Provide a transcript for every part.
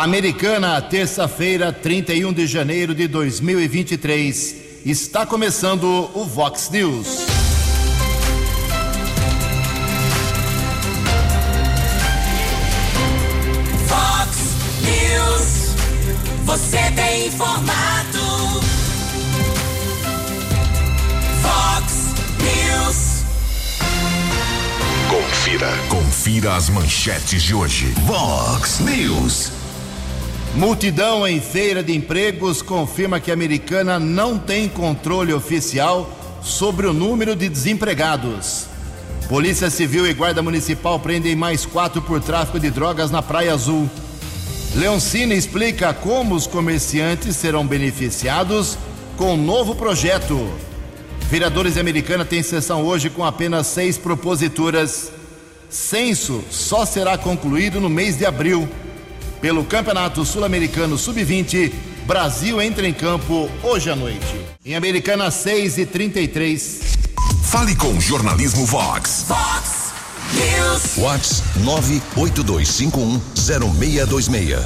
Americana, terça-feira, 31 de janeiro de 2023. Está começando o Vox News. Vox News. Você tem informado. Vox News. Confira. Confira as manchetes de hoje. Vox News. Multidão em feira de empregos confirma que a americana não tem controle oficial sobre o número de desempregados. Polícia Civil e Guarda Municipal prendem mais quatro por tráfico de drogas na Praia Azul. Leoncina explica como os comerciantes serão beneficiados com o novo projeto. Vereadores de Americana têm sessão hoje com apenas seis proposituras. Censo só será concluído no mês de abril. Pelo Campeonato Sul-Americano Sub-20, Brasil entra em campo hoje à noite. Em Americana 6 e 33. Fale com o Jornalismo Vox. Vox News. Vox 982510626.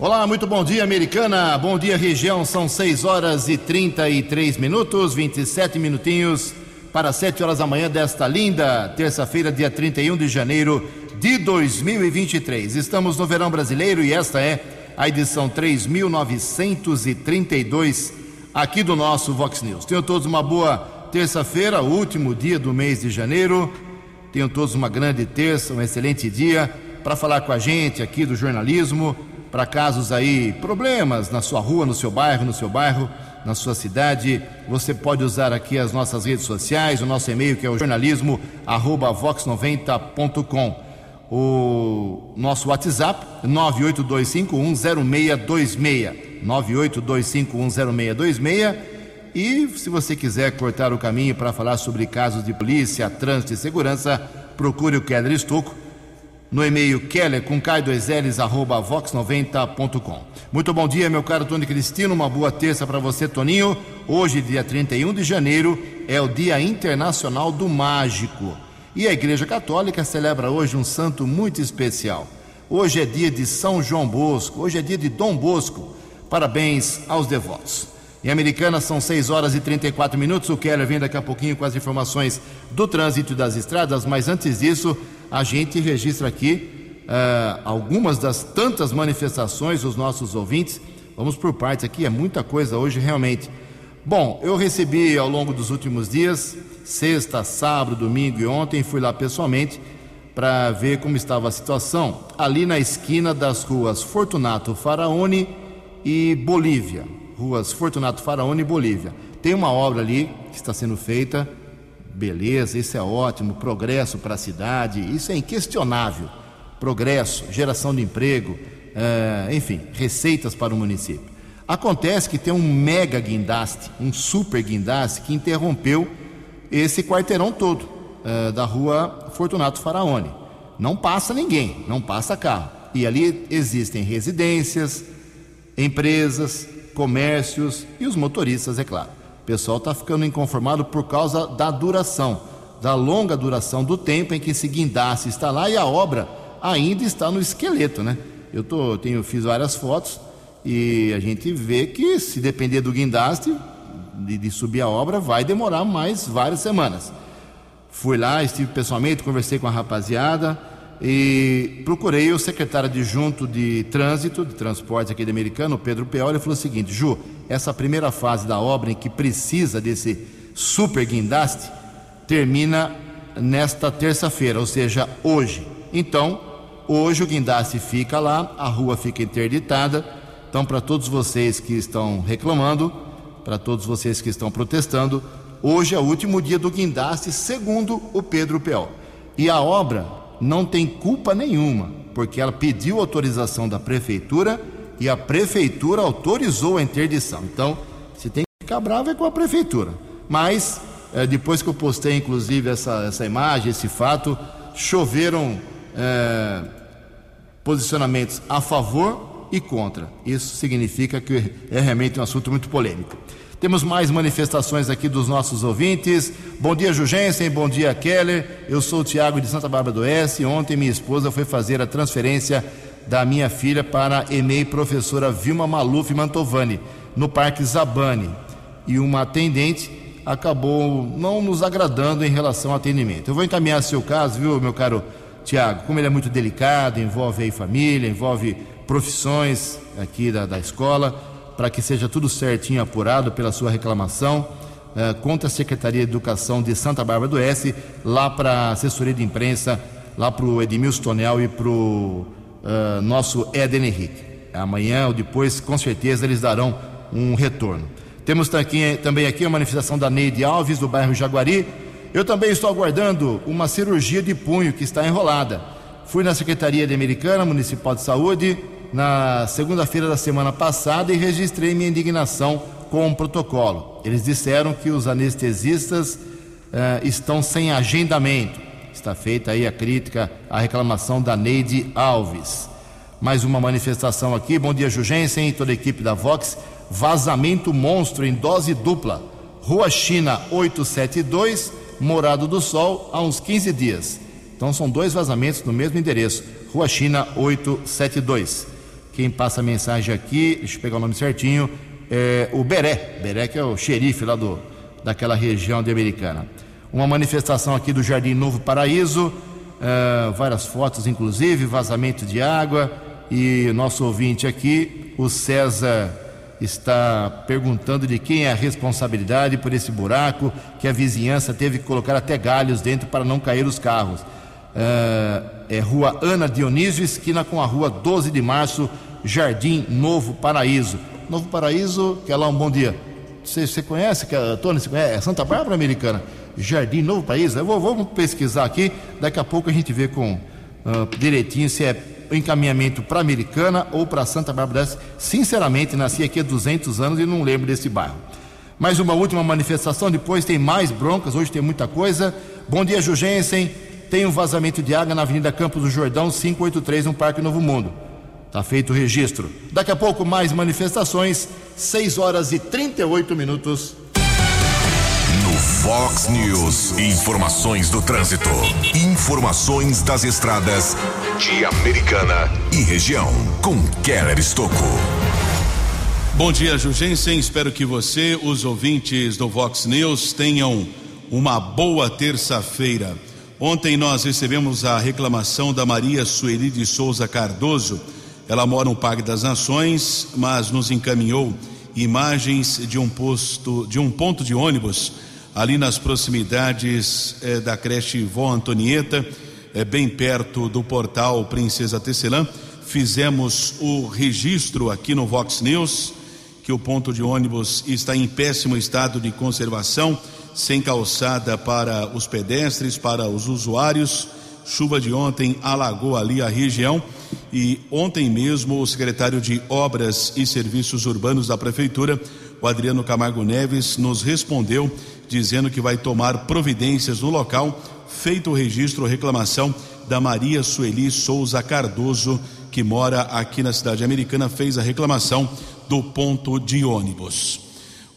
Olá, muito bom dia, Americana. Bom dia, região. São 6 horas e 33 minutos, 27 minutinhos para 7 horas da manhã desta linda terça-feira, dia 31 de janeiro de 2023. Estamos no verão brasileiro e esta é a edição 3932 aqui do nosso Vox News. Tenham todos uma boa terça-feira, último dia do mês de janeiro. Tenham todos uma grande terça, um excelente dia para falar com a gente aqui do jornalismo, para casos aí, problemas na sua rua, no seu bairro, no seu bairro, na sua cidade. Você pode usar aqui as nossas redes sociais, o nosso e-mail que é o jornalismo@vox90.com o nosso WhatsApp 982510626 982510626 e se você quiser cortar o caminho para falar sobre casos de polícia, trânsito e segurança, procure o Keller Estocco no e-mail keller com k2ls arroba vox90.com. Muito bom dia, meu caro Tony Cristino, uma boa terça para você, Toninho. Hoje, dia 31 de janeiro, é o Dia Internacional do Mágico. E a Igreja Católica celebra hoje um santo muito especial. Hoje é dia de São João Bosco, hoje é dia de Dom Bosco. Parabéns aos devotos. Em Americana são 6 horas e 34 minutos. O Keller vem daqui a pouquinho com as informações do trânsito das estradas, mas antes disso, a gente registra aqui uh, algumas das tantas manifestações dos nossos ouvintes. Vamos por partes aqui, é muita coisa hoje realmente. Bom, eu recebi ao longo dos últimos dias, sexta, sábado, domingo e ontem, fui lá pessoalmente para ver como estava a situação ali na esquina das ruas Fortunato Faraone e Bolívia. Ruas Fortunato Faraone e Bolívia. Tem uma obra ali que está sendo feita, beleza, isso é ótimo, progresso para a cidade, isso é inquestionável. Progresso, geração de emprego, é, enfim, receitas para o município. Acontece que tem um mega guindaste, um super guindaste que interrompeu esse quarteirão todo é, da rua Fortunato Faraone. Não passa ninguém, não passa carro. E ali existem residências, empresas, comércios e os motoristas, é claro. O pessoal está ficando inconformado por causa da duração, da longa duração do tempo em que esse guindaste está lá e a obra ainda está no esqueleto, né? Eu tô, tenho, fiz várias fotos e a gente vê que se depender do guindaste, de, de subir a obra, vai demorar mais várias semanas. Fui lá, estive pessoalmente, conversei com a rapaziada e procurei o secretário adjunto de trânsito, de transporte aqui do americano, Pedro Peoli, e falou o seguinte: Ju, essa primeira fase da obra em que precisa desse super guindaste termina nesta terça-feira, ou seja, hoje. Então, hoje o guindaste fica lá, a rua fica interditada. Então, para todos vocês que estão reclamando, para todos vocês que estão protestando, hoje é o último dia do guindaste, segundo o Pedro Peol. E a obra não tem culpa nenhuma, porque ela pediu autorização da prefeitura e a prefeitura autorizou a interdição. Então, se tem que ficar bravo é com a prefeitura. Mas, é, depois que eu postei, inclusive, essa, essa imagem, esse fato, choveram é, posicionamentos a favor e contra. Isso significa que é realmente um assunto muito polêmico. Temos mais manifestações aqui dos nossos ouvintes. Bom dia, Jugensen. Bom dia, Keller. Eu sou o Tiago de Santa Bárbara do Oeste. Ontem minha esposa foi fazer a transferência da minha filha para a EMEI professora Vilma Maluf Mantovani, no Parque Zabane. E uma atendente acabou não nos agradando em relação ao atendimento. Eu vou encaminhar seu caso, viu, meu caro Tiago? Como ele é muito delicado, envolve aí família, envolve profissões aqui da, da escola, para que seja tudo certinho apurado pela sua reclamação uh, contra a Secretaria de Educação de Santa Bárbara do Oeste, lá para a assessoria de imprensa, lá para o Edmilson Tonel e para o uh, nosso Eden Henrique. Amanhã ou depois, com certeza, eles darão um retorno. Temos aqui, também aqui a manifestação da Neide Alves, do bairro Jaguari. Eu também estou aguardando uma cirurgia de punho que está enrolada. Fui na Secretaria de Americana Municipal de Saúde na segunda-feira da semana passada e registrei minha indignação com o protocolo. Eles disseram que os anestesistas uh, estão sem agendamento. Está feita aí a crítica, a reclamação da Neide Alves. Mais uma manifestação aqui. Bom dia, Jugensen e toda a equipe da Vox. Vazamento monstro em dose dupla. Rua China 872, Morado do Sol, há uns 15 dias. Então são dois vazamentos no mesmo endereço. Rua China 872. Quem passa a mensagem aqui, deixa eu pegar o nome certinho, é o Beré. Beré que é o xerife lá do, daquela região de Americana. Uma manifestação aqui do Jardim Novo Paraíso, uh, várias fotos, inclusive, vazamento de água. E nosso ouvinte aqui, o César, está perguntando de quem é a responsabilidade por esse buraco que a vizinhança teve que colocar até galhos dentro para não cair os carros. Uh, é Rua Ana Dionísio, esquina com a Rua 12 de Março, Jardim Novo Paraíso. Novo Paraíso, que é lá um bom dia. Você, você conhece, Tony, você conhece? É Santa Bárbara Americana. Jardim Novo Paraíso. Eu vou, vamos pesquisar aqui, daqui a pouco a gente vê com uh, direitinho se é encaminhamento para Americana ou para Santa Bárbara. Sinceramente, nasci aqui há 200 anos e não lembro desse bairro. Mais uma última manifestação, depois tem mais broncas, hoje tem muita coisa. Bom dia, Jugensen. Tem um vazamento de água na Avenida Campos do Jordão, 583, no Parque Novo Mundo. Está feito o registro. Daqui a pouco, mais manifestações, 6 horas e 38 minutos. No Fox News, informações do trânsito. Informações das estradas de Americana e região. Com Keller Estocco. Bom dia, Jugensen. Espero que você, os ouvintes do Vox News, tenham uma boa terça-feira. Ontem nós recebemos a reclamação da Maria Sueli de Souza Cardoso. Ela mora no Parque das Nações, mas nos encaminhou imagens de um posto, de um ponto de ônibus ali nas proximidades eh, da creche Vó Antonieta, eh, bem perto do portal Princesa Tecelã. Fizemos o registro aqui no Vox News que o ponto de ônibus está em péssimo estado de conservação sem calçada para os pedestres, para os usuários. Chuva de ontem alagou ali a região e ontem mesmo o secretário de Obras e Serviços Urbanos da Prefeitura, o Adriano Camargo Neves, nos respondeu dizendo que vai tomar providências no local, feito o registro reclamação da Maria Sueli Souza Cardoso, que mora aqui na cidade americana, fez a reclamação do ponto de ônibus.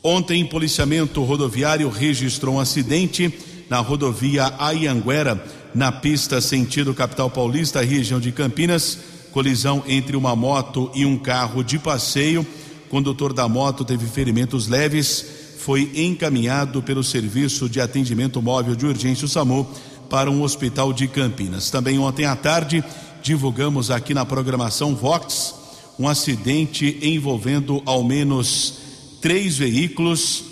Ontem, policiamento rodoviário registrou um acidente na rodovia Ayanguera, na pista sentido capital paulista, região de Campinas. Colisão entre uma moto e um carro de passeio. O condutor da moto teve ferimentos leves. Foi encaminhado pelo Serviço de Atendimento Móvel de Urgência, o SAMU, para um hospital de Campinas. Também ontem à tarde, divulgamos aqui na programação Vox um acidente envolvendo ao menos três veículos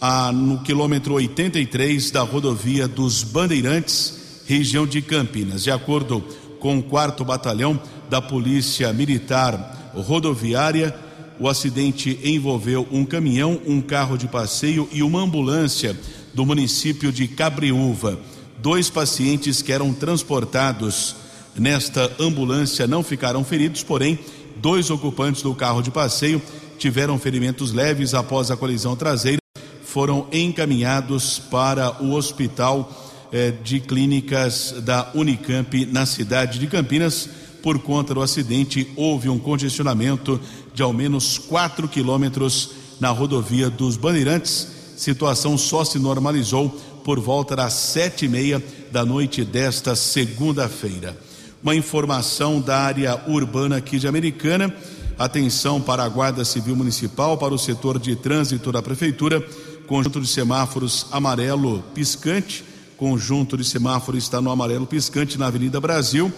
ah, no quilômetro 83 da rodovia dos Bandeirantes, região de Campinas. De acordo com o quarto batalhão da Polícia Militar Rodoviária, o acidente envolveu um caminhão, um carro de passeio e uma ambulância do município de Cabriúva. Dois pacientes que eram transportados nesta ambulância não ficaram feridos, porém, dois ocupantes do carro de passeio tiveram ferimentos leves após a colisão traseira, foram encaminhados para o hospital eh, de clínicas da Unicamp na cidade de Campinas. Por conta do acidente, houve um congestionamento de ao menos 4 quilômetros na rodovia dos Bandeirantes. Situação só se normalizou por volta das sete e meia da noite desta segunda-feira. Uma informação da área urbana aqui de Americana. Atenção para a Guarda Civil Municipal, para o setor de trânsito da Prefeitura. Conjunto de semáforos amarelo piscante. Conjunto de semáforos está no amarelo piscante na Avenida Brasil,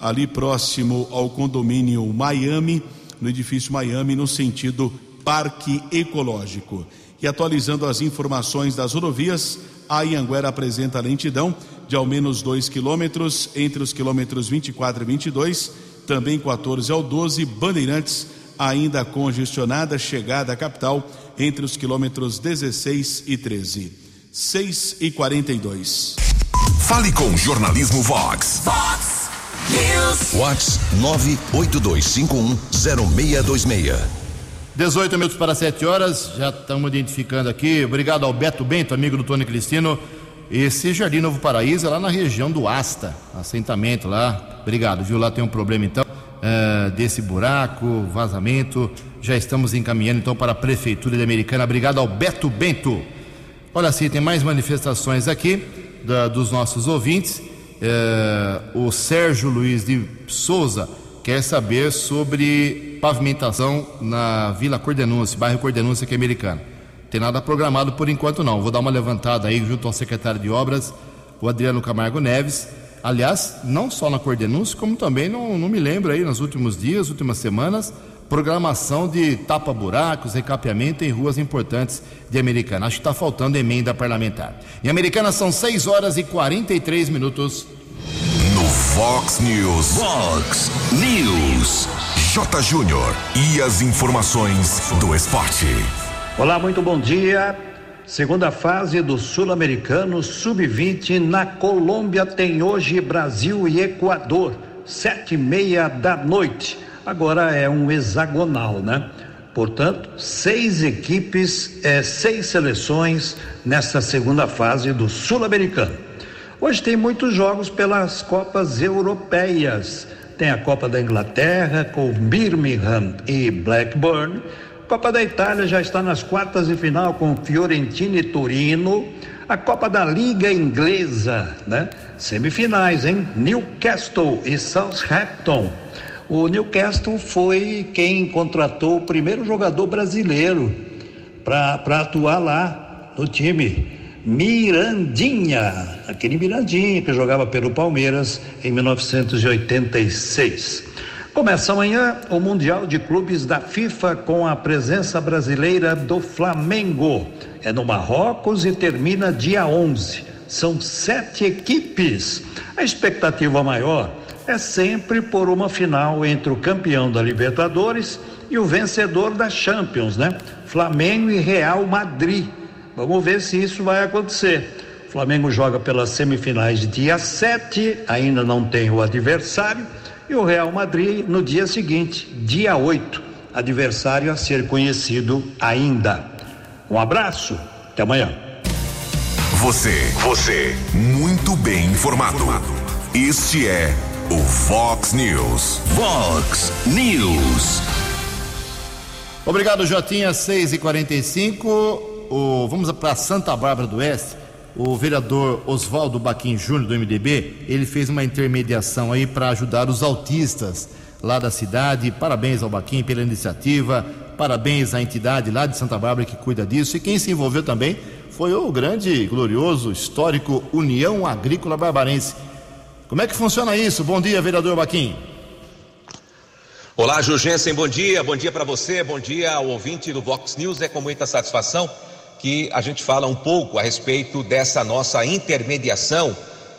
ali próximo ao condomínio Miami, no edifício Miami, no sentido Parque Ecológico. E atualizando as informações das rodovias, a Ianguera apresenta lentidão de ao menos 2 quilômetros entre os quilômetros 24 e 22, também 14 ao 12, Bandeirantes ainda congestionada, chegada à capital entre os quilômetros 16 e 13. 6 e 42. Fale com Jornalismo Vox. Vox News. Vox 982510626. 18 minutos para 7 horas, já estamos identificando aqui. Obrigado ao Beto Bento, amigo do Tony Cristino. Esse Jardim Novo Paraíso é lá na região do Asta, assentamento lá. Obrigado, viu? Lá tem um problema então uh, desse buraco, vazamento. Já estamos encaminhando então para a Prefeitura de Americana. Obrigado ao Beto Bento. Olha assim, tem mais manifestações aqui da, dos nossos ouvintes. Uh, o Sérgio Luiz de Souza quer saber sobre pavimentação na Vila Cordenúncia, bairro Cordenúncia, que é. Tem nada programado por enquanto não. Vou dar uma levantada aí junto ao secretário de obras, o Adriano Camargo Neves. Aliás, não só na Cordenúncia, como também não, não me lembro aí nos últimos dias, últimas semanas, programação de tapa-buracos, recapeamento em ruas importantes de Americana. Acho que está faltando emenda parlamentar. Em Americana são 6 horas e 43 minutos. No Fox News. Fox News. J. Júnior. E as informações do esporte. Olá, muito bom dia. Segunda fase do Sul-Americano Sub-20 na Colômbia tem hoje Brasil e Equador, sete e meia da noite. Agora é um hexagonal, né? Portanto, seis equipes, é, seis seleções nessa segunda fase do Sul-Americano. Hoje tem muitos jogos pelas Copas Europeias. Tem a Copa da Inglaterra com Birmingham e Blackburn. Copa da Itália já está nas quartas de final com Fiorentina e Torino. A Copa da Liga Inglesa, né? Semifinais, hein? Newcastle e Southampton. O Newcastle foi quem contratou o primeiro jogador brasileiro para atuar lá no time. Mirandinha, aquele Mirandinha que jogava pelo Palmeiras em 1986. Começa amanhã o Mundial de Clubes da FIFA com a presença brasileira do Flamengo. É no Marrocos e termina dia 11. São sete equipes. A expectativa maior é sempre por uma final entre o campeão da Libertadores e o vencedor da Champions, né? Flamengo e Real Madrid. Vamos ver se isso vai acontecer. O Flamengo joga pelas semifinais dia 7, ainda não tem o adversário, e o Real Madrid no dia seguinte, dia 8, adversário a ser conhecido ainda. Um abraço, até amanhã. Você, você, muito bem informado. Este é o Fox News. Fox News. Obrigado, Jotinha, 6 e 45 o, vamos para Santa Bárbara do Oeste, o vereador Oswaldo Baquim Júnior do MDB, ele fez uma intermediação aí para ajudar os autistas lá da cidade. Parabéns ao Baquim pela iniciativa, parabéns à entidade lá de Santa Bárbara que cuida disso. E quem se envolveu também foi o grande, glorioso, histórico União Agrícola Barbarense. Como é que funciona isso? Bom dia, vereador Baquim. Olá, Jurgensen, bom dia, bom dia para você, bom dia ao ouvinte do Vox News. É com muita satisfação que a gente fala um pouco a respeito dessa nossa intermediação,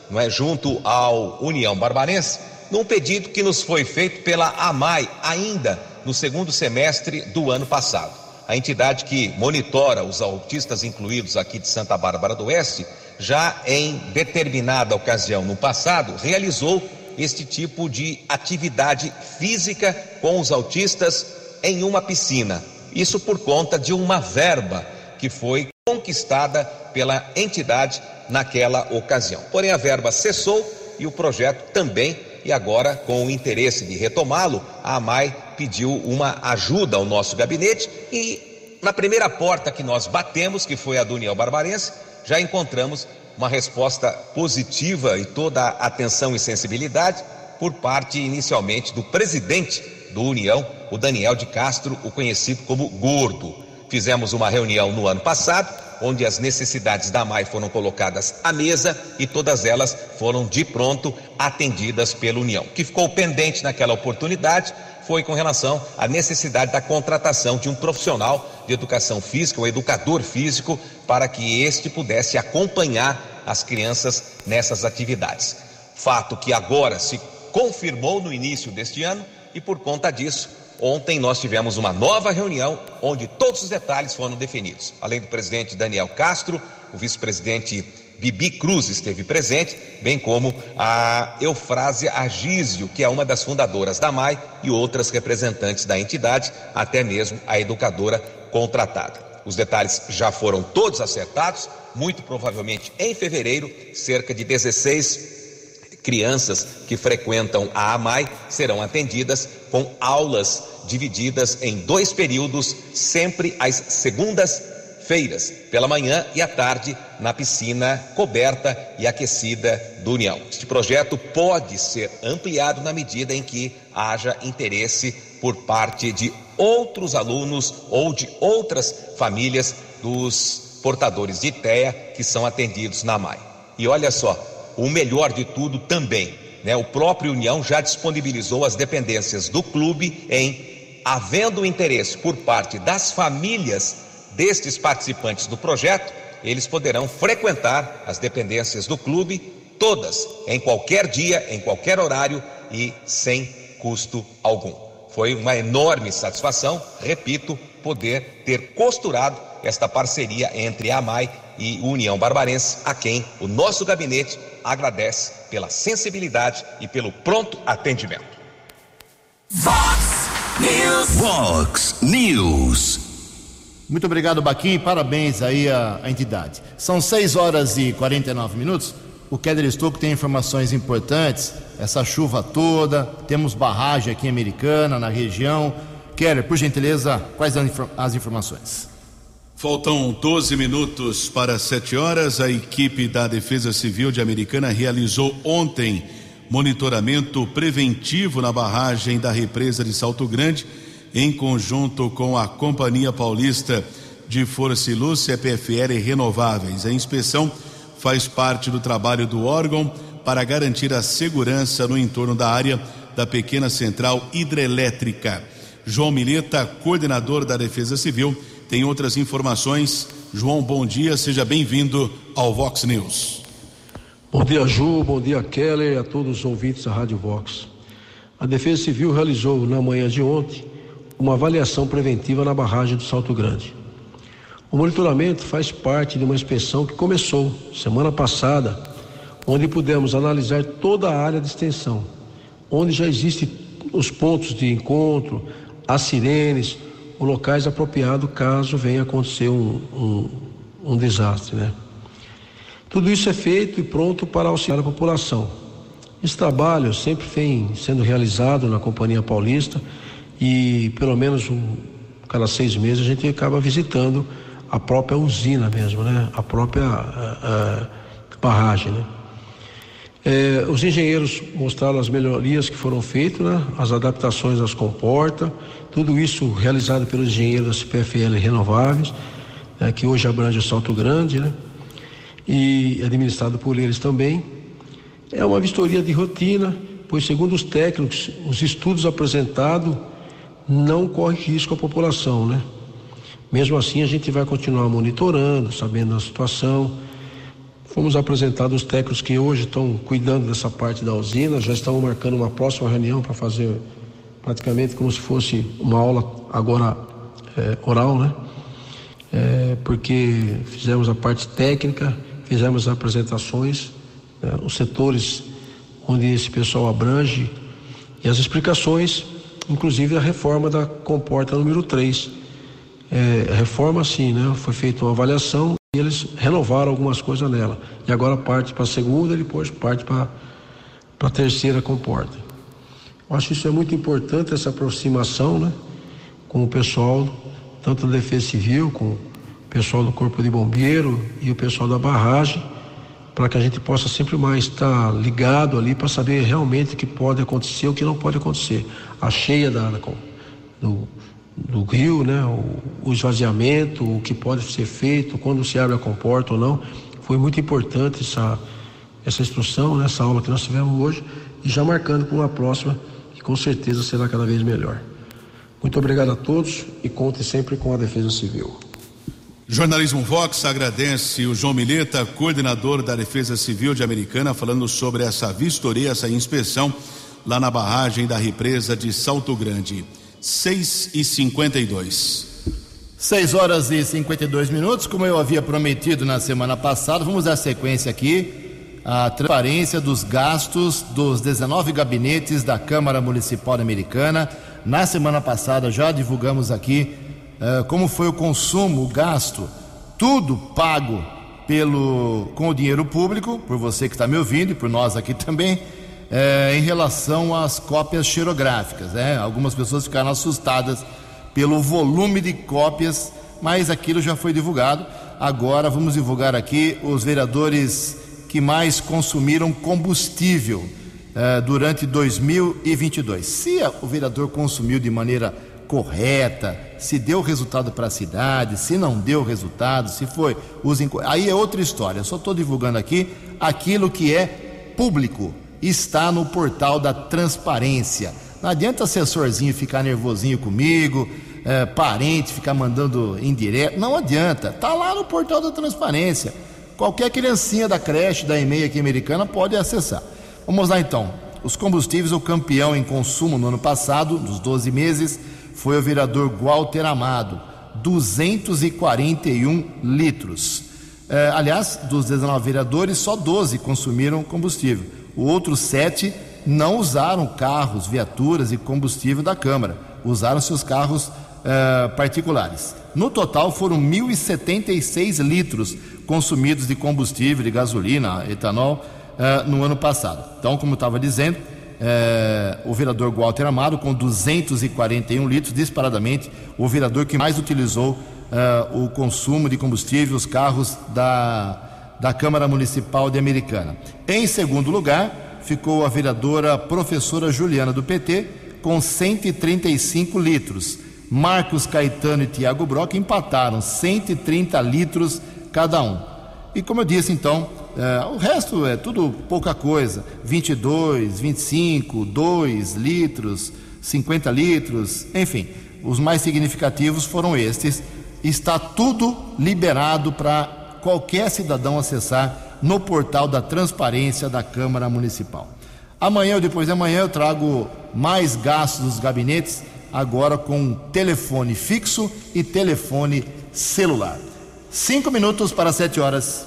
não é, junto ao União Barbarense, num pedido que nos foi feito pela AMAI ainda no segundo semestre do ano passado. A entidade que monitora os autistas incluídos aqui de Santa Bárbara do Oeste, já em determinada ocasião no passado, realizou este tipo de atividade física com os autistas em uma piscina. Isso por conta de uma verba que foi conquistada pela entidade naquela ocasião. Porém, a verba cessou e o projeto também, e agora, com o interesse de retomá-lo, a AMAI pediu uma ajuda ao nosso gabinete e na primeira porta que nós batemos, que foi a do União Barbarense, já encontramos uma resposta positiva e toda a atenção e sensibilidade por parte inicialmente do presidente do União, o Daniel de Castro, o conhecido como Gordo. Fizemos uma reunião no ano passado, onde as necessidades da MAI foram colocadas à mesa e todas elas foram de pronto atendidas pela União. O que ficou pendente naquela oportunidade foi com relação à necessidade da contratação de um profissional de educação física, um educador físico, para que este pudesse acompanhar as crianças nessas atividades. Fato que agora se confirmou no início deste ano e por conta disso Ontem nós tivemos uma nova reunião onde todos os detalhes foram definidos. Além do presidente Daniel Castro, o vice-presidente Bibi Cruz esteve presente, bem como a Eufrásia Agísio, que é uma das fundadoras da MAI, e outras representantes da entidade, até mesmo a educadora contratada. Os detalhes já foram todos acertados, muito provavelmente em fevereiro, cerca de 16 crianças que frequentam a AMAI serão atendidas com aulas divididas em dois períodos, sempre às segundas-feiras, pela manhã e à tarde, na piscina coberta e aquecida do União. Este projeto pode ser ampliado na medida em que haja interesse por parte de outros alunos ou de outras famílias dos portadores de TEA que são atendidos na AMAI. E olha só, o melhor de tudo também, né? O próprio União já disponibilizou as dependências do clube em havendo interesse por parte das famílias destes participantes do projeto, eles poderão frequentar as dependências do clube todas, em qualquer dia, em qualquer horário e sem custo algum. Foi uma enorme satisfação, repito, poder ter costurado esta parceria entre a AMAI e União Barbarense, a quem o nosso gabinete agradece pela sensibilidade e pelo pronto atendimento. Vox News. Vox News. Muito obrigado, Baquim, parabéns aí à, à entidade. São 6 horas e 49 minutos. O Keller Estouco tem informações importantes. Essa chuva toda, temos barragem aqui em Americana, na região. Keller, por gentileza, quais as informações? Faltam 12 minutos para 7 horas. A equipe da Defesa Civil de Americana realizou ontem monitoramento preventivo na barragem da represa de Salto Grande, em conjunto com a Companhia Paulista de Força e Luz, Renováveis. A inspeção faz parte do trabalho do órgão para garantir a segurança no entorno da área da pequena central hidrelétrica. João Mileta, coordenador da Defesa Civil, tem outras informações. João, bom dia, seja bem-vindo ao Vox News. Bom dia, Ju, bom dia, Keller a todos os ouvintes da Rádio Vox. A Defesa Civil realizou na manhã de ontem uma avaliação preventiva na barragem do Salto Grande. O monitoramento faz parte de uma inspeção que começou semana passada, onde pudemos analisar toda a área de extensão, onde já existem os pontos de encontro, as sirenes, os locais apropriados caso venha acontecer um, um, um desastre, né? Tudo isso é feito e pronto para auxiliar a população. Esse trabalho sempre vem sendo realizado na Companhia Paulista e pelo menos um, cada seis meses a gente acaba visitando a própria usina mesmo, né? A própria a, a barragem, né? É, os engenheiros mostraram as melhorias que foram feitas, né? as adaptações às comportas, tudo isso realizado pelos engenheiros da CPFL Renováveis, né? que hoje abrange o Salto Grande, né? e administrado por eles também. É uma vistoria de rotina, pois, segundo os técnicos, os estudos apresentados não correm risco à população. Né? Mesmo assim, a gente vai continuar monitorando, sabendo a situação Fomos apresentados os técnicos que hoje estão cuidando dessa parte da usina, já estão marcando uma próxima reunião para fazer praticamente como se fosse uma aula agora é, oral, né? É, porque fizemos a parte técnica, fizemos as apresentações, né? os setores onde esse pessoal abrange e as explicações, inclusive a reforma da comporta número 3. É, reforma sim, né? Foi feita uma avaliação e eles renovaram algumas coisas nela. E agora parte para a segunda e depois parte para a terceira comporta. Eu acho isso é muito importante, essa aproximação né, com o pessoal, tanto da Defesa Civil, com o pessoal do Corpo de Bombeiro e o pessoal da barragem, para que a gente possa sempre mais estar ligado ali para saber realmente o que pode acontecer e o que não pode acontecer. A cheia da, do, do rio, né, o, o esvaziamento, o que pode ser feito, quando se abre a comporta ou não. Foi muito importante essa, essa instrução, né, essa aula que nós tivemos hoje, e já marcando para uma próxima, que com certeza será cada vez melhor. Muito obrigado a todos e conte sempre com a Defesa Civil. Jornalismo Vox agradece o João Mileta, coordenador da Defesa Civil de Americana, falando sobre essa vistoria, essa inspeção lá na barragem da represa de Salto Grande. 6 e 52 6 horas e 52 minutos, como eu havia prometido na semana passada, vamos dar sequência aqui à transparência dos gastos dos 19 gabinetes da Câmara Municipal Americana. Na semana passada já divulgamos aqui uh, como foi o consumo, o gasto, tudo pago pelo com o dinheiro público, por você que está me ouvindo e por nós aqui também, uh, em relação às cópias xerográficas. Né? Algumas pessoas ficaram assustadas pelo volume de cópias, mas aquilo já foi divulgado. Agora vamos divulgar aqui os vereadores que mais consumiram combustível uh, durante 2022. Se o vereador consumiu de maneira correta, se deu resultado para a cidade, se não deu resultado, se foi uso aí é outra história. Eu só estou divulgando aqui aquilo que é público, está no portal da transparência. Não adianta assessorzinho ficar nervosinho comigo, é, parente ficar mandando indireto, não adianta. Tá lá no portal da transparência. Qualquer criancinha da creche, da e-mail aqui americana pode acessar. Vamos lá então. Os combustíveis, o campeão em consumo no ano passado, nos 12 meses, foi o vereador Walter Amado, 241 litros. É, aliás, dos 19 vereadores, só 12 consumiram combustível. Outros sete não usaram carros, viaturas e combustível da Câmara, usaram seus carros é, particulares. No total, foram 1.076 litros consumidos de combustível, de gasolina, etanol, é, no ano passado. Então, como estava dizendo, é, o vereador Walter Amado, com 241 litros, disparadamente, o vereador que mais utilizou o consumo de combustível, os carros da, da Câmara Municipal de Americana. Em segundo lugar, ficou a vereadora professora Juliana do PT, com 135 litros. Marcos Caetano e Tiago Brock empataram 130 litros cada um. E como eu disse, então, é, o resto é tudo pouca coisa: 22, 25, 2 litros, 50 litros, enfim, os mais significativos foram estes. Está tudo liberado para qualquer cidadão acessar no portal da transparência da Câmara Municipal. Amanhã ou depois de amanhã eu trago mais gastos dos gabinetes, agora com telefone fixo e telefone celular. Cinco minutos para sete horas.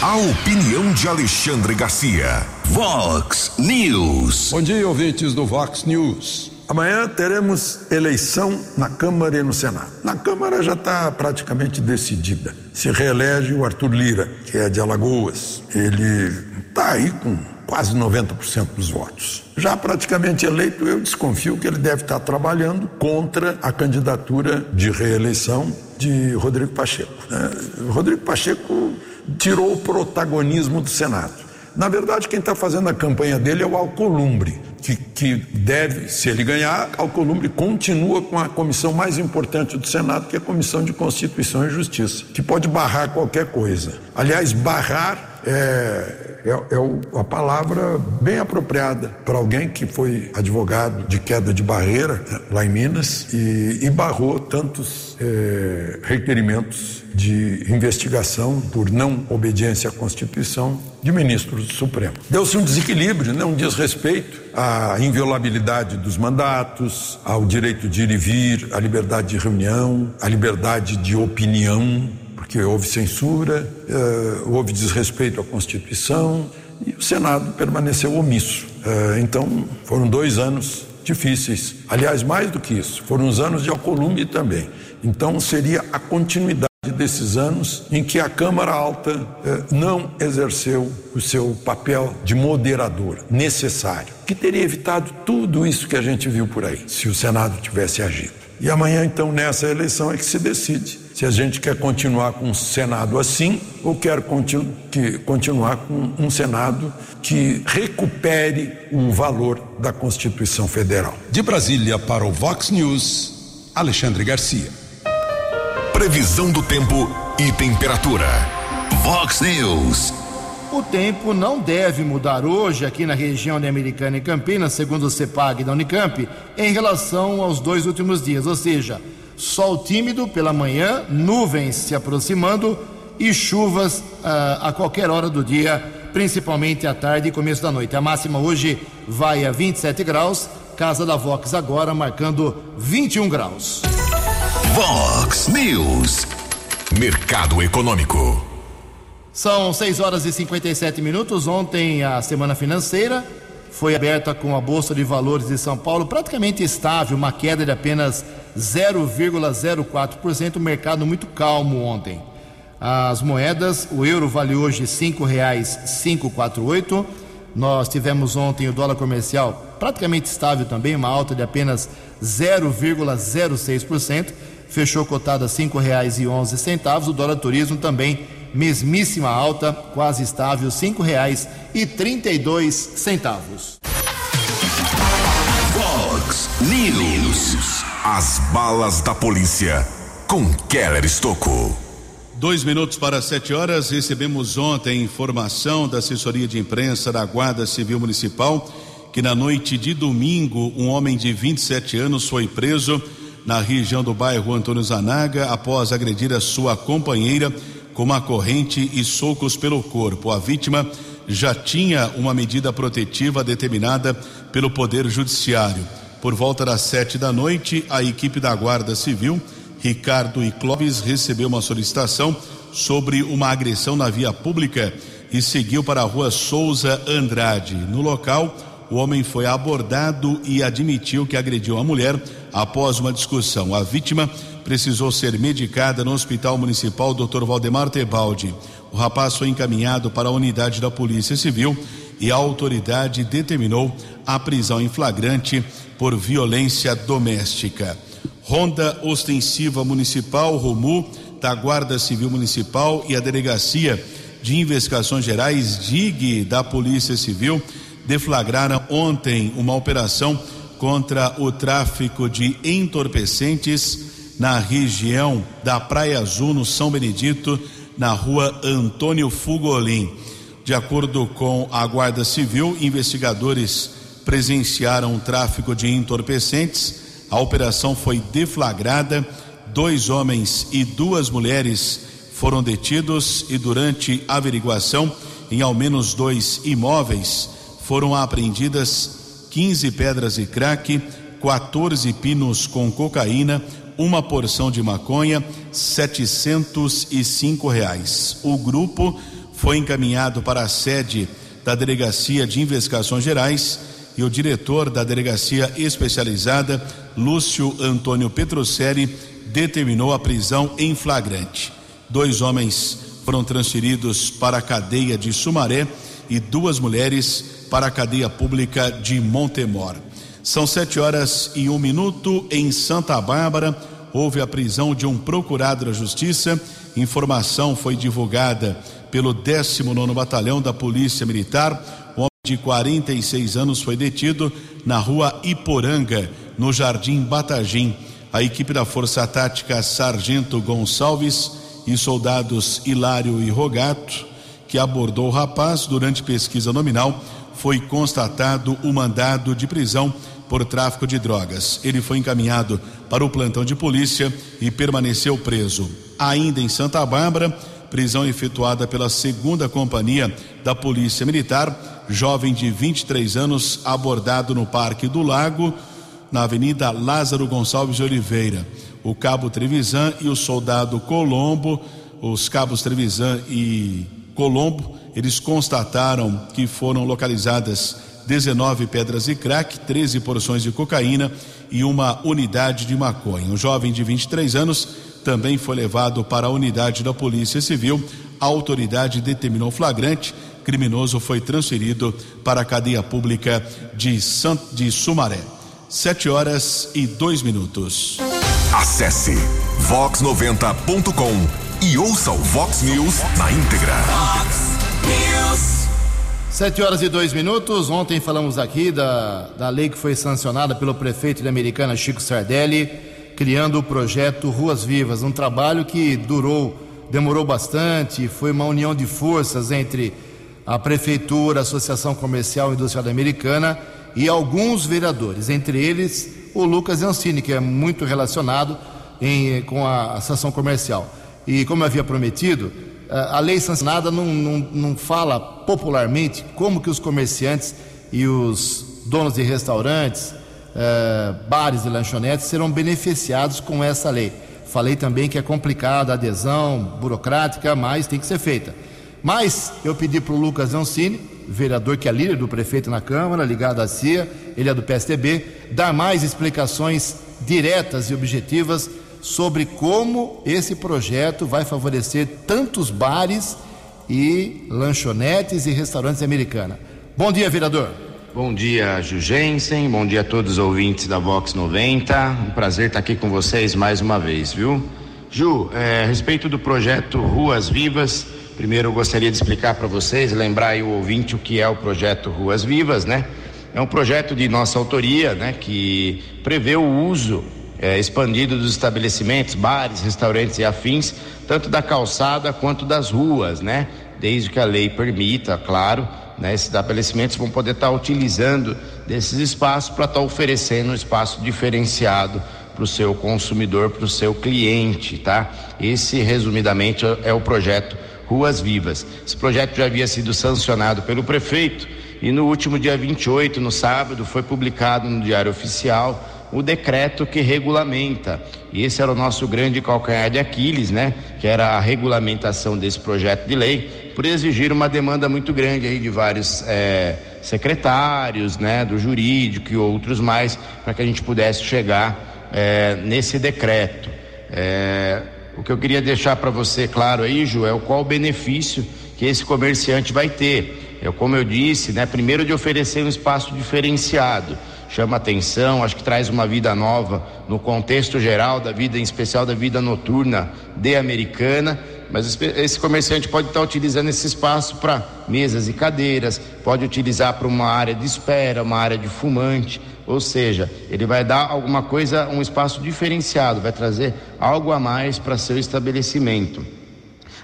A opinião de Alexandre Garcia. Vox News. Bom dia, ouvintes do Vox News. Amanhã teremos eleição na Câmara e no Senado. Na Câmara já está praticamente decidida. Se reelege o Arthur Lira, que é de Alagoas. Ele está aí com quase 90% dos votos. Já praticamente eleito, eu desconfio que ele deve estar trabalhando contra a candidatura de reeleição de Rodrigo Pacheco. Né? Rodrigo Pacheco tirou o protagonismo do Senado. Na verdade, quem está fazendo a campanha dele é o Alcolumbre, que, que deve, se ele ganhar, Alcolumbre continua com a comissão mais importante do Senado, que é a Comissão de Constituição e Justiça, que pode barrar qualquer coisa. Aliás, barrar é, é, é a palavra bem apropriada para alguém que foi advogado de queda de barreira né, lá em Minas e, e barrou tantos é, requerimentos de investigação por não obediência à Constituição de ministros do Supremo. Deu-se um desequilíbrio, né, um desrespeito à inviolabilidade dos mandatos, ao direito de ir e vir, à liberdade de reunião, à liberdade de opinião, porque houve censura, uh, houve desrespeito à Constituição e o Senado permaneceu omisso. Uh, então, foram dois anos difíceis. Aliás, mais do que isso, foram os anos de Alcolumbre também. Então, seria a continuidade desses anos em que a Câmara Alta uh, não exerceu o seu papel de moderador necessário, que teria evitado tudo isso que a gente viu por aí, se o Senado tivesse agido. E amanhã, então, nessa eleição é que se decide se a gente quer continuar com um Senado assim ou quer continu que, continuar com um Senado que recupere o valor da Constituição Federal. De Brasília para o Vox News, Alexandre Garcia. Previsão do tempo e temperatura. Vox News. O tempo não deve mudar hoje aqui na região de Americana e Campinas, segundo o CEPAG da Unicamp, em relação aos dois últimos dias, ou seja, sol tímido pela manhã, nuvens se aproximando e chuvas uh, a qualquer hora do dia, principalmente à tarde e começo da noite. A máxima hoje vai a 27 graus, Casa da Vox agora marcando 21 graus. Vox News, Mercado Econômico. São 6 horas e 57 minutos. Ontem a semana financeira foi aberta com a Bolsa de Valores de São Paulo praticamente estável, uma queda de apenas 0,04%, mercado muito calmo ontem. As moedas, o euro vale hoje R$ 5,548. Nós tivemos ontem o dólar comercial praticamente estável também, uma alta de apenas 0,06%, fechou cotado a R$ 5,11. O dólar turismo também mesmíssima alta, quase estável, R$ 5,32. Fox News. As balas da polícia com Keller Estocou. Dois minutos para sete horas, recebemos ontem informação da assessoria de imprensa da Guarda Civil Municipal que na noite de domingo um homem de 27 anos foi preso na região do bairro Antônio Zanaga após agredir a sua companheira com uma corrente e socos pelo corpo. A vítima já tinha uma medida protetiva determinada pelo Poder Judiciário. Por volta das sete da noite, a equipe da Guarda Civil, Ricardo e Clóvis, recebeu uma solicitação sobre uma agressão na via pública e seguiu para a rua Souza Andrade. No local, o homem foi abordado e admitiu que agrediu a mulher após uma discussão. A vítima precisou ser medicada no Hospital Municipal Dr. Valdemar Tebaldi. O rapaz foi encaminhado para a unidade da Polícia Civil e a autoridade determinou a prisão em flagrante por violência doméstica. Ronda Ostensiva Municipal, ROMU, da Guarda Civil Municipal e a Delegacia de Investigações Gerais, DIG, da Polícia Civil, deflagraram ontem uma operação contra o tráfico de entorpecentes na região da Praia Azul, no São Benedito, na rua Antônio Fugolin. De acordo com a Guarda Civil, investigadores presenciaram o tráfico de entorpecentes. A operação foi deflagrada. Dois homens e duas mulheres foram detidos e, durante a averiguação, em ao menos dois imóveis, foram apreendidas 15 pedras de crack, 14 pinos com cocaína, uma porção de maconha, 705 reais. O grupo foi encaminhado para a sede da Delegacia de Investigações Gerais e o diretor da delegacia especializada, Lúcio Antônio Petrucelli, determinou a prisão em flagrante. Dois homens foram transferidos para a cadeia de Sumaré e duas mulheres para a cadeia pública de Montemor. São sete horas e um minuto em Santa Bárbara. Houve a prisão de um procurado da Justiça. Informação foi divulgada pelo 19 Batalhão da Polícia Militar de 46 anos foi detido na rua Iporanga, no Jardim Batagim. A equipe da Força Tática Sargento Gonçalves e soldados Hilário e Rogato, que abordou o rapaz durante pesquisa nominal, foi constatado o mandado de prisão por tráfico de drogas. Ele foi encaminhado para o plantão de polícia e permaneceu preso. Ainda em Santa Bárbara, prisão efetuada pela segunda companhia da Polícia Militar, jovem de 23 anos abordado no Parque do Lago, na Avenida Lázaro Gonçalves Oliveira. O cabo Trevisan e o soldado Colombo, os cabos Trevisan e Colombo, eles constataram que foram localizadas 19 pedras de crack, 13 porções de cocaína e uma unidade de maconha. O jovem de 23 anos também foi levado para a unidade da Polícia Civil. A autoridade determinou flagrante. Criminoso foi transferido para a cadeia pública de, Sant... de Sumaré. Sete horas e dois minutos. Acesse vox90.com e ouça o Vox News na íntegra. Sete horas e dois minutos. Ontem falamos aqui da, da lei que foi sancionada pelo prefeito de Americana, Chico Sardelli, criando o projeto Ruas Vivas, um trabalho que durou, demorou bastante, foi uma união de forças entre a prefeitura, a Associação Comercial e Industrial Americana e alguns vereadores, entre eles o Lucas Ancini, que é muito relacionado em, com a Associação Comercial. E como eu havia prometido, a lei sancionada não, não, não fala popularmente como que os comerciantes e os donos de restaurantes, eh, bares e lanchonetes serão beneficiados com essa lei. Falei também que é complicada a adesão, burocrática, mas tem que ser feita. Mas eu pedi para o Lucas Ancini, vereador que é líder do prefeito na Câmara, ligado à CIA, ele é do PSDB, dar mais explicações diretas e objetivas sobre como esse projeto vai favorecer tantos bares e lanchonetes e restaurantes americanos. Bom dia, vereador. Bom dia, Jugensen. Bom dia a todos os ouvintes da Vox 90. Um prazer estar aqui com vocês mais uma vez, viu? Ju, é, a respeito do projeto Ruas Vivas, primeiro eu gostaria de explicar para vocês, lembrar aí o ouvinte o que é o projeto Ruas Vivas, né? É um projeto de nossa autoria, né? Que prevê o uso é, expandido dos estabelecimentos, bares, restaurantes e afins, tanto da calçada quanto das ruas, né? Desde que a lei permita, claro, né? Esses estabelecimentos vão poder estar utilizando desses espaços para estar oferecendo um espaço diferenciado para o seu consumidor, para o seu cliente, tá? Esse, resumidamente, é o projeto Ruas Vivas. Esse projeto já havia sido sancionado pelo prefeito e no último dia 28, no sábado, foi publicado no Diário Oficial o decreto que regulamenta. E esse era o nosso grande calcanhar de Aquiles, né? Que era a regulamentação desse projeto de lei, por exigir uma demanda muito grande aí de vários é, secretários, né? Do jurídico e outros mais, para que a gente pudesse chegar é, nesse decreto. É, o que eu queria deixar para você claro aí, Ju, é o qual o benefício que esse comerciante vai ter. É como eu disse, né? Primeiro de oferecer um espaço diferenciado chama atenção, acho que traz uma vida nova no contexto geral da vida, em especial da vida noturna de Americana. Mas esse comerciante pode estar utilizando esse espaço para mesas e cadeiras, pode utilizar para uma área de espera, uma área de fumante, ou seja, ele vai dar alguma coisa, um espaço diferenciado, vai trazer algo a mais para seu estabelecimento.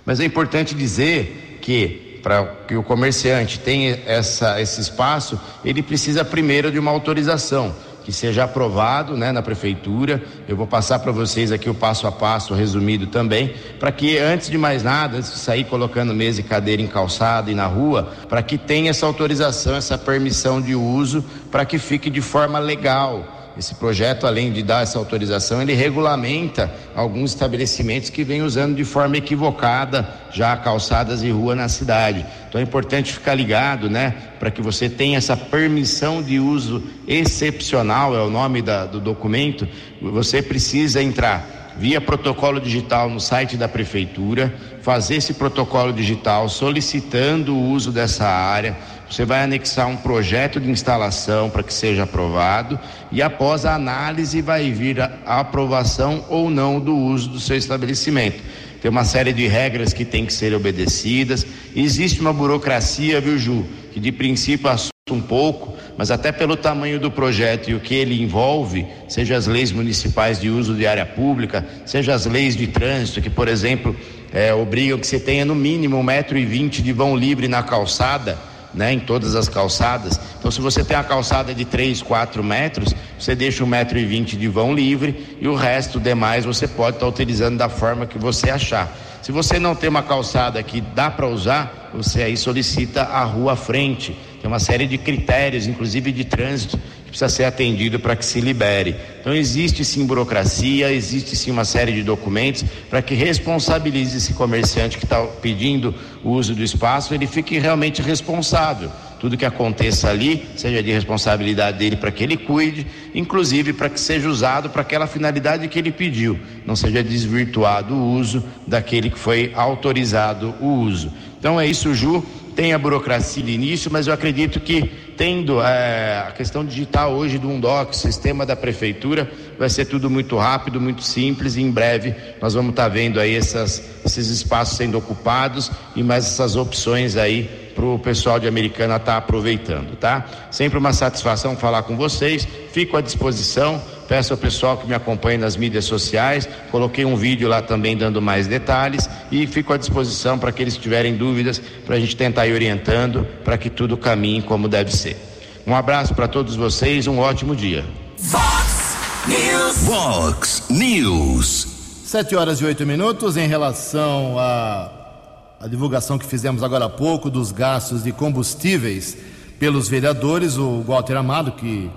Mas é importante dizer que para que o comerciante tenha essa, esse espaço, ele precisa primeiro de uma autorização que seja aprovado né, na prefeitura. Eu vou passar para vocês aqui o passo a passo resumido também, para que antes de mais nada, antes de sair colocando mesa e cadeira em calçada e na rua, para que tenha essa autorização, essa permissão de uso, para que fique de forma legal esse projeto, além de dar essa autorização, ele regulamenta alguns estabelecimentos que vêm usando de forma equivocada já calçadas e rua na cidade. Então é importante ficar ligado, né, para que você tenha essa permissão de uso excepcional, é o nome da, do documento. Você precisa entrar via protocolo digital no site da prefeitura, fazer esse protocolo digital solicitando o uso dessa área você vai anexar um projeto de instalação para que seja aprovado e após a análise vai vir a, a aprovação ou não do uso do seu estabelecimento. Tem uma série de regras que tem que ser obedecidas. Existe uma burocracia, viu, Ju, que de princípio assusta um pouco, mas até pelo tamanho do projeto e o que ele envolve, seja as leis municipais de uso de área pública, seja as leis de trânsito, que, por exemplo, é, obrigam que você tenha no mínimo um metro e vinte de vão livre na calçada né, em todas as calçadas. Então, se você tem a calçada de 3, 4 metros, você deixa um metro e vinte de vão livre e o resto demais você pode estar tá utilizando da forma que você achar. Se você não tem uma calçada que dá para usar, você aí solicita a rua à frente. Tem uma série de critérios, inclusive de trânsito, que precisa ser atendido para que se libere. Então existe sim burocracia, existe sim uma série de documentos para que responsabilize esse comerciante que está pedindo o uso do espaço, ele fique realmente responsável. Tudo que aconteça ali seja de responsabilidade dele para que ele cuide, inclusive para que seja usado para aquela finalidade que ele pediu, não seja desvirtuado o uso daquele que foi autorizado o uso. Então é isso, Ju. Tem a burocracia de início, mas eu acredito que tendo é, a questão digital hoje do Undoc, sistema da prefeitura, vai ser tudo muito rápido, muito simples e em breve nós vamos estar tá vendo aí essas, esses espaços sendo ocupados e mais essas opções aí para o pessoal de Americana estar tá aproveitando, tá? Sempre uma satisfação falar com vocês, fico à disposição. Peço ao pessoal que me acompanhe nas mídias sociais. Coloquei um vídeo lá também dando mais detalhes e fico à disposição para aqueles que tiverem dúvidas, para a gente tentar ir orientando para que tudo caminhe como deve ser. Um abraço para todos vocês, um ótimo dia. Fox News. Fox News. Sete horas e oito minutos em relação à, à divulgação que fizemos agora há pouco dos gastos de combustíveis pelos vereadores, o Walter Amado, que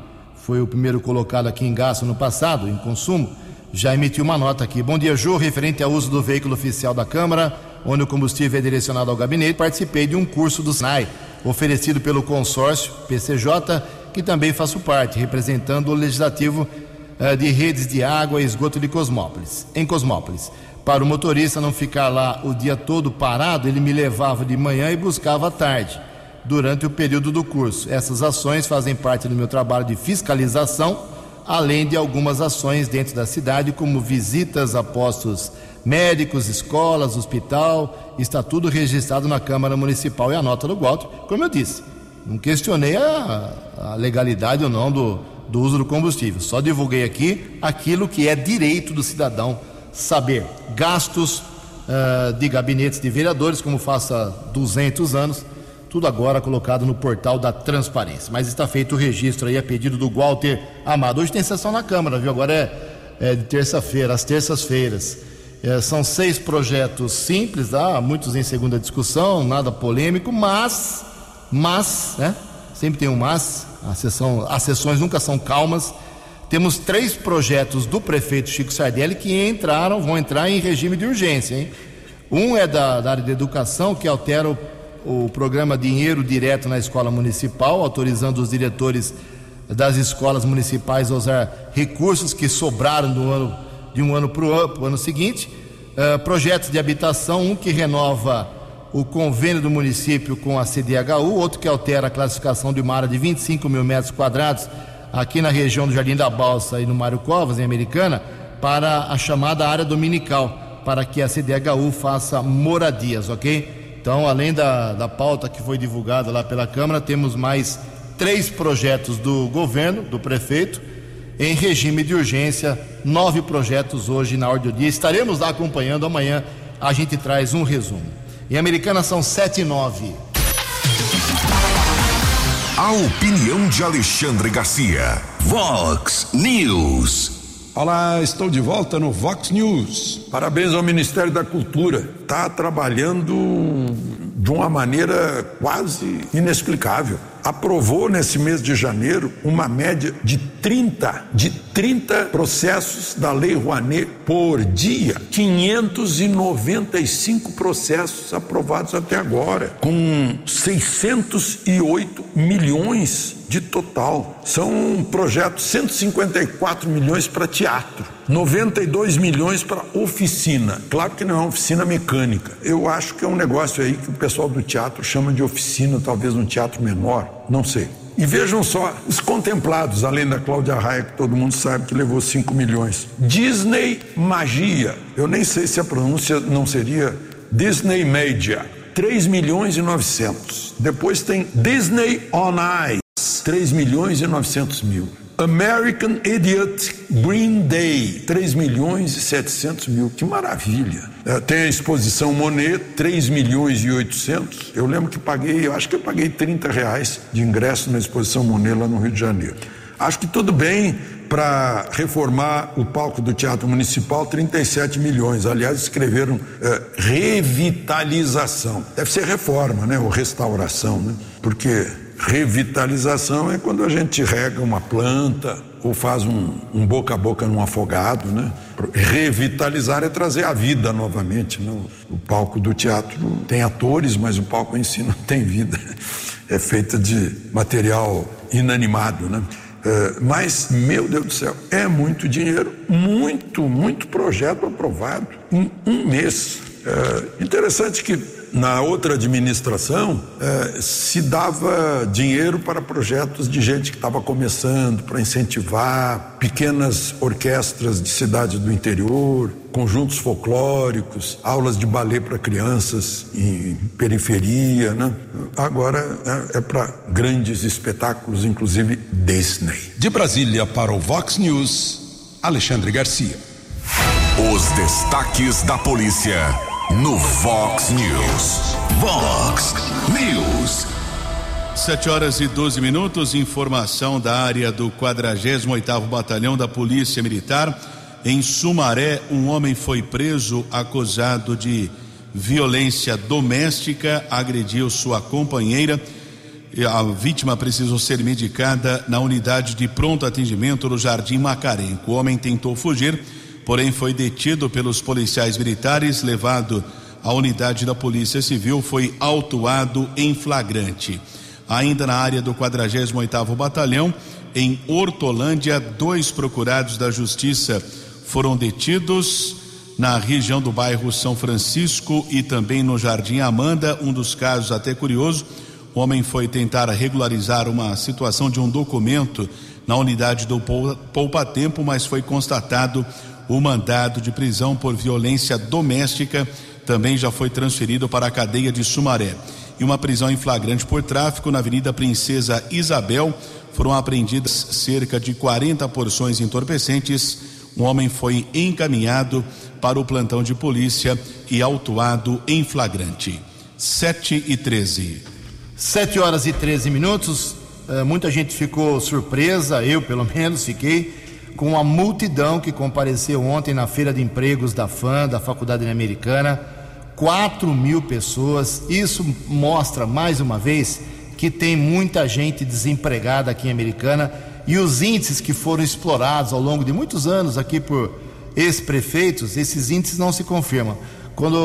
foi o primeiro colocado aqui em gasto no passado, em consumo, já emitiu uma nota aqui. Bom dia, Ju, referente ao uso do veículo oficial da Câmara, onde o combustível é direcionado ao gabinete, participei de um curso do SNAI, oferecido pelo consórcio PCJ, que também faço parte, representando o legislativo uh, de redes de água e esgoto de Cosmópolis, em Cosmópolis. Para o motorista não ficar lá o dia todo parado, ele me levava de manhã e buscava à tarde durante o período do curso. Essas ações fazem parte do meu trabalho de fiscalização, além de algumas ações dentro da cidade, como visitas a postos médicos, escolas, hospital. Está tudo registrado na Câmara Municipal e a nota do Walter, como eu disse. Não questionei a, a legalidade ou não do, do uso do combustível. Só divulguei aqui aquilo que é direito do cidadão saber. Gastos uh, de gabinetes de vereadores, como faça 200 anos, tudo agora colocado no portal da transparência. Mas está feito o registro aí a pedido do Walter Amado. Hoje tem sessão na Câmara, viu? Agora é, é de terça-feira, às terças-feiras. É, são seis projetos simples, tá? muitos em segunda discussão, nada polêmico, mas, mas, né? Sempre tem um mas, a sessão, as sessões nunca são calmas. Temos três projetos do prefeito Chico Sardelli que entraram, vão entrar em regime de urgência, hein? Um é da, da área de educação, que altera o o programa Dinheiro Direto na Escola Municipal, autorizando os diretores das escolas municipais a usar recursos que sobraram do ano, de um ano para o ano seguinte. Uh, projetos de habitação, um que renova o convênio do município com a CDHU, outro que altera a classificação de uma área de 25 mil metros quadrados aqui na região do Jardim da Balsa e no Mário Covas, em Americana, para a chamada área dominical, para que a CDHU faça moradias, ok? Então, além da, da pauta que foi divulgada lá pela Câmara, temos mais três projetos do governo, do prefeito, em regime de urgência, nove projetos hoje na ordem do dia. Estaremos lá acompanhando. Amanhã a gente traz um resumo. Em Americana são sete e nove. A opinião de Alexandre Garcia. Vox News. Olá, estou de volta no Vox News. Parabéns ao Ministério da Cultura. Está trabalhando de uma maneira quase inexplicável aprovou nesse mês de janeiro uma média de 30, de 30 processos da Lei Rouanet por dia. 595 processos aprovados até agora, com 608 milhões de total. São projetos 154 milhões para teatro, 92 milhões para oficina. Claro que não é oficina mecânica. Eu acho que é um negócio aí que o pessoal do teatro chama de oficina, talvez um teatro menor não sei. E vejam só, os contemplados, além da Cláudia Raia, que todo mundo sabe que levou 5 milhões. Disney Magia, eu nem sei se a pronúncia não seria Disney Media, 3 milhões e 900. Depois tem Disney On Ice, 3 milhões e 900 mil. American Idiot Green Day, 3 milhões e 700 mil. Que maravilha. É, tem a exposição Monet, 3 milhões e 800. Eu lembro que paguei, eu acho que eu paguei 30 reais de ingresso na exposição Monet lá no Rio de Janeiro. Acho que tudo bem para reformar o palco do Teatro Municipal, 37 milhões. Aliás, escreveram é, revitalização. Deve ser reforma, né? Ou restauração, né? Porque Revitalização é quando a gente rega uma planta ou faz um, um boca a boca num afogado, né? Revitalizar é trazer a vida novamente. Né? O palco do teatro tem atores, mas o palco em si não tem vida. É feito de material inanimado, né? É, mas, meu Deus do céu, é muito dinheiro, muito, muito projeto aprovado em um mês. É interessante que na outra administração é, se dava dinheiro para projetos de gente que estava começando, para incentivar pequenas orquestras de cidades do interior, conjuntos folclóricos, aulas de balé para crianças em periferia, né? Agora é, é para grandes espetáculos, inclusive Disney. De Brasília para o Vox News, Alexandre Garcia. Os destaques da polícia no Vox News. Vox News. Sete horas e 12 minutos, informação da área do 48º Batalhão da Polícia Militar. Em Sumaré, um homem foi preso acusado de violência doméstica, agrediu sua companheira. A vítima precisou ser medicada na unidade de pronto atendimento no Jardim Macarenco. O homem tentou fugir porém foi detido pelos policiais militares, levado à unidade da Polícia Civil, foi autuado em flagrante. Ainda na área do 48º Batalhão, em Hortolândia, dois procurados da Justiça foram detidos na região do bairro São Francisco e também no Jardim Amanda, um dos casos até curioso. O homem foi tentar regularizar uma situação de um documento na unidade do Poupa Tempo, mas foi constatado o mandado de prisão por violência doméstica também já foi transferido para a cadeia de Sumaré. E uma prisão em flagrante por tráfico na Avenida Princesa Isabel. Foram apreendidas cerca de 40 porções entorpecentes. Um homem foi encaminhado para o plantão de polícia e autuado em flagrante. 7 e 13. 7 horas e 13 minutos. Uh, muita gente ficou surpresa, eu pelo menos fiquei com a multidão que compareceu ontem na feira de empregos da FAM, da Faculdade Americana. 4 mil pessoas. Isso mostra, mais uma vez, que tem muita gente desempregada aqui em Americana e os índices que foram explorados ao longo de muitos anos aqui por ex-prefeitos, esses índices não se confirmam. Quando,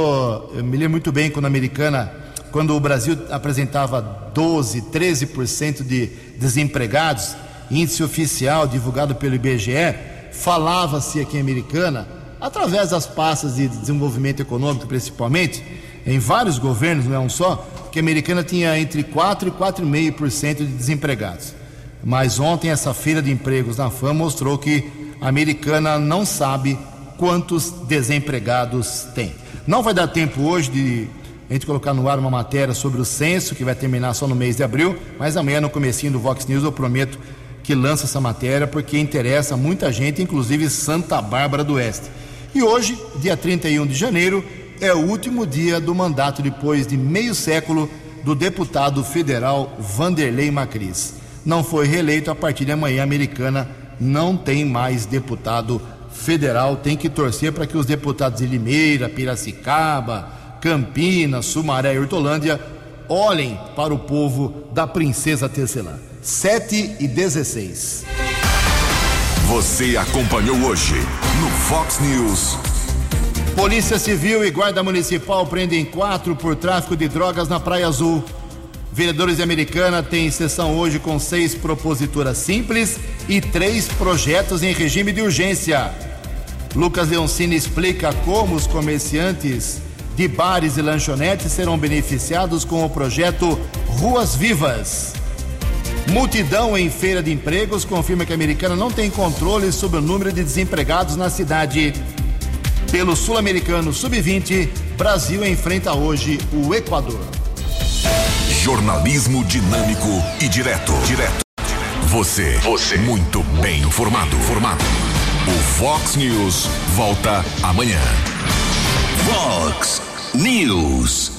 eu me lembro muito bem, quando a Americana, quando o Brasil apresentava 12, 13% de desempregados, índice oficial divulgado pelo IBGE, falava-se aqui em Americana, através das pastas de desenvolvimento econômico principalmente, em vários governos, não é um só, que a Americana tinha entre 4 e 4,5% de desempregados. Mas ontem essa feira de empregos na FAM mostrou que a Americana não sabe quantos desempregados tem. Não vai dar tempo hoje de a gente colocar no ar uma matéria sobre o censo, que vai terminar só no mês de abril, mas amanhã no comecinho do Vox News eu prometo que lança essa matéria porque interessa muita gente, inclusive Santa Bárbara do Oeste. E hoje, dia 31 de janeiro, é o último dia do mandato depois de meio século do deputado federal Vanderlei Macris. Não foi reeleito a partir de amanhã, a americana não tem mais deputado federal, tem que torcer para que os deputados de Limeira, Piracicaba, Campinas, Sumaré e Hortolândia olhem para o povo da Princesa Tecelã. 7 e 16. Você acompanhou hoje no Fox News. Polícia Civil e Guarda Municipal prendem quatro por tráfico de drogas na Praia Azul. Vereadores de Americana têm sessão hoje com seis proposituras simples e três projetos em regime de urgência. Lucas Leoncini explica como os comerciantes de bares e lanchonetes serão beneficiados com o projeto Ruas Vivas. Multidão em feira de empregos confirma que a americana não tem controle sobre o número de desempregados na cidade. Pelo Sul-Americano Sub-20, Brasil enfrenta hoje o Equador. Jornalismo dinâmico e direto. Direto. Você. Você. Muito bem informado. Formado. O Fox News volta amanhã. Fox News.